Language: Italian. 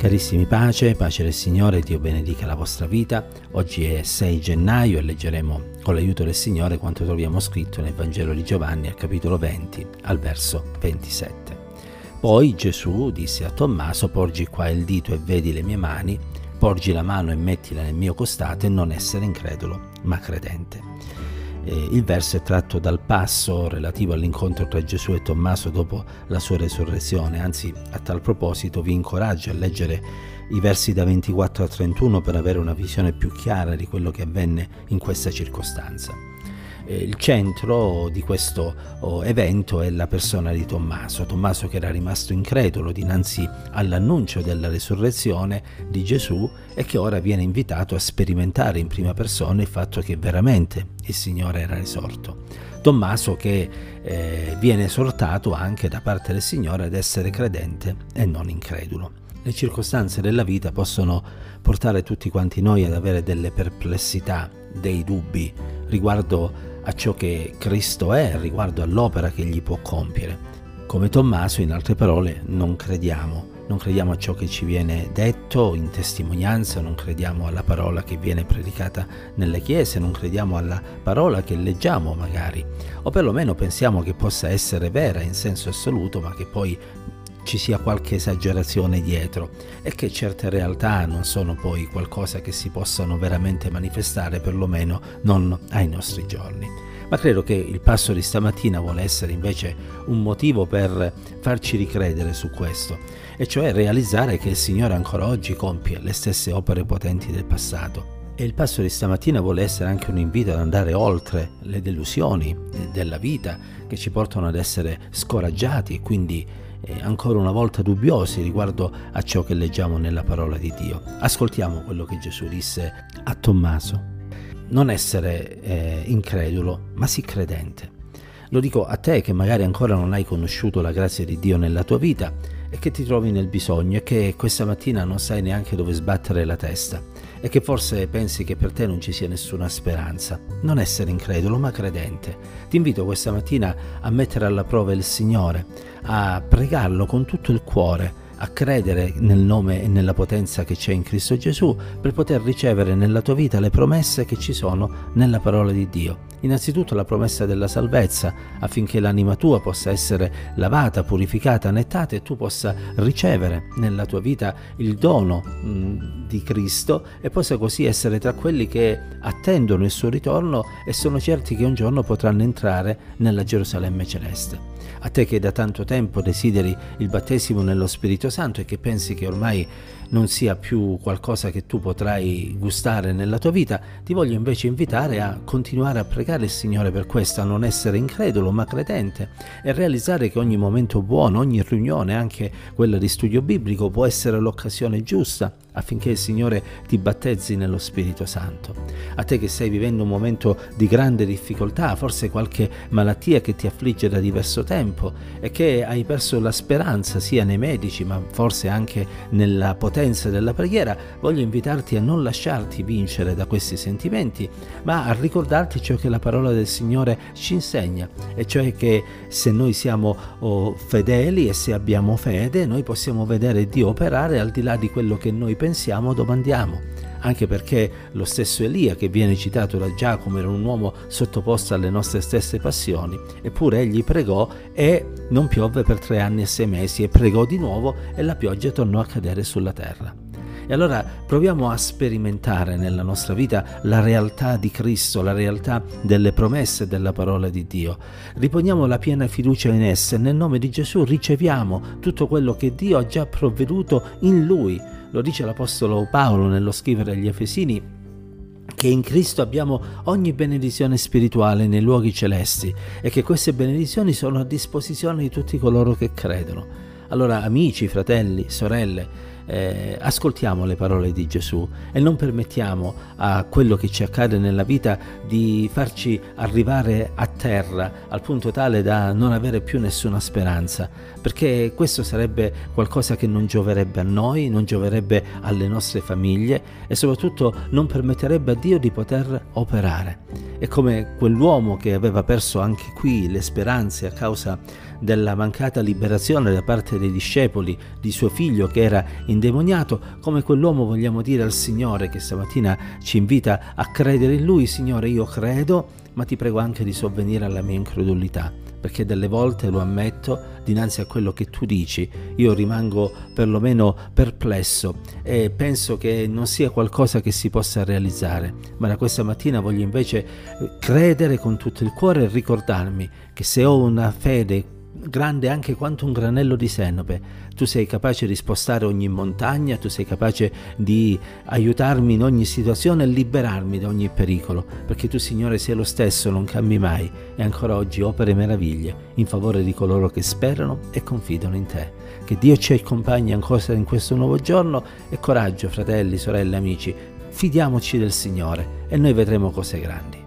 Carissimi pace, pace del Signore, Dio benedica la vostra vita. Oggi è 6 gennaio e leggeremo con l'aiuto del Signore quanto troviamo scritto nel Vangelo di Giovanni al capitolo 20 al verso 27. Poi Gesù disse a Tommaso, porgi qua il dito e vedi le mie mani, porgi la mano e mettila nel mio costato e non essere incredulo, ma credente. Eh, il verso è tratto dal passo relativo all'incontro tra Gesù e Tommaso dopo la sua resurrezione, anzi a tal proposito vi incoraggio a leggere i versi da 24 a 31 per avere una visione più chiara di quello che avvenne in questa circostanza. Eh, il centro di questo oh, evento è la persona di Tommaso, Tommaso che era rimasto incredulo dinanzi all'annuncio della resurrezione di Gesù e che ora viene invitato a sperimentare in prima persona il fatto che veramente il Signore era risorto. Tommaso che eh, viene esortato anche da parte del Signore ad essere credente e non incredulo. Le circostanze della vita possono portare tutti quanti noi ad avere delle perplessità, dei dubbi riguardo a ciò che Cristo è, riguardo all'opera che egli può compiere. Come Tommaso, in altre parole, non crediamo, non crediamo a ciò che ci viene detto in testimonianza, non crediamo alla parola che viene predicata nelle chiese, non crediamo alla parola che leggiamo magari, o perlomeno pensiamo che possa essere vera in senso assoluto, ma che poi ci sia qualche esagerazione dietro e che certe realtà non sono poi qualcosa che si possano veramente manifestare, perlomeno non ai nostri giorni. Ma credo che il passo di stamattina vuole essere invece un motivo per farci ricredere su questo, e cioè realizzare che il Signore ancora oggi compie le stesse opere potenti del passato. E il passo di stamattina vuole essere anche un invito ad andare oltre le delusioni della vita che ci portano ad essere scoraggiati e quindi ancora una volta dubbiosi riguardo a ciò che leggiamo nella parola di Dio. Ascoltiamo quello che Gesù disse a Tommaso. Non essere eh, incredulo, ma sì credente. Lo dico a te che magari ancora non hai conosciuto la grazia di Dio nella tua vita e che ti trovi nel bisogno e che questa mattina non sai neanche dove sbattere la testa e che forse pensi che per te non ci sia nessuna speranza. Non essere incredulo ma credente. Ti invito questa mattina a mettere alla prova il Signore, a pregarlo con tutto il cuore a credere nel nome e nella potenza che c'è in Cristo Gesù per poter ricevere nella tua vita le promesse che ci sono nella parola di Dio. Innanzitutto la promessa della salvezza affinché l'anima tua possa essere lavata, purificata, nettata e tu possa ricevere nella tua vita il dono mh, di Cristo e possa così essere tra quelli che attendono il suo ritorno e sono certi che un giorno potranno entrare nella Gerusalemme celeste a te che da tanto tempo desideri il battesimo nello Spirito Santo e che pensi che ormai non sia più qualcosa che tu potrai gustare nella tua vita, ti voglio invece invitare a continuare a pregare il Signore per questo, a non essere incredulo ma credente e realizzare che ogni momento buono, ogni riunione, anche quella di studio biblico, può essere l'occasione giusta affinché il Signore ti battezzi nello Spirito Santo. A te che stai vivendo un momento di grande difficoltà, forse qualche malattia che ti affligge da diverso tempo e che hai perso la speranza sia nei medici ma forse anche nella potenza della preghiera, voglio invitarti a non lasciarti vincere da questi sentimenti, ma a ricordarti ciò che la parola del Signore ci insegna, e cioè che se noi siamo oh, fedeli e se abbiamo fede, noi possiamo vedere Dio operare al di là di quello che noi pensiamo o domandiamo anche perché lo stesso Elia che viene citato da Giacomo era un uomo sottoposto alle nostre stesse passioni, eppure egli pregò e non piovve per tre anni e sei mesi e pregò di nuovo e la pioggia tornò a cadere sulla terra. E allora proviamo a sperimentare nella nostra vita la realtà di Cristo, la realtà delle promesse della parola di Dio. Riponiamo la piena fiducia in esse nel nome di Gesù riceviamo tutto quello che Dio ha già provveduto in Lui lo dice l'Apostolo Paolo nello scrivere agli Efesini, che in Cristo abbiamo ogni benedizione spirituale nei luoghi celesti e che queste benedizioni sono a disposizione di tutti coloro che credono. Allora, amici, fratelli, sorelle, eh, ascoltiamo le parole di Gesù e non permettiamo a quello che ci accade nella vita di farci arrivare a terra al punto tale da non avere più nessuna speranza, perché questo sarebbe qualcosa che non gioverebbe a noi, non gioverebbe alle nostre famiglie e soprattutto non permetterebbe a Dio di poter operare. È come quell'uomo che aveva perso anche qui le speranze a causa della mancata liberazione da parte dei discepoli di suo figlio che era indemoniato, come quell'uomo vogliamo dire al Signore che stamattina ci invita a credere in Lui, Signore io credo, ma ti prego anche di sovvenire alla mia incredulità perché delle volte lo ammetto, dinanzi a quello che tu dici, io rimango perlomeno perplesso e penso che non sia qualcosa che si possa realizzare, ma da questa mattina voglio invece eh, credere con tutto il cuore e ricordarmi che se ho una fede grande anche quanto un granello di senope. Tu sei capace di spostare ogni montagna, tu sei capace di aiutarmi in ogni situazione e liberarmi da ogni pericolo, perché tu Signore sei lo stesso, non cambi mai e ancora oggi opere meraviglie in favore di coloro che sperano e confidano in te. Che Dio ci accompagni ancora in questo nuovo giorno e coraggio fratelli, sorelle, amici, fidiamoci del Signore e noi vedremo cose grandi.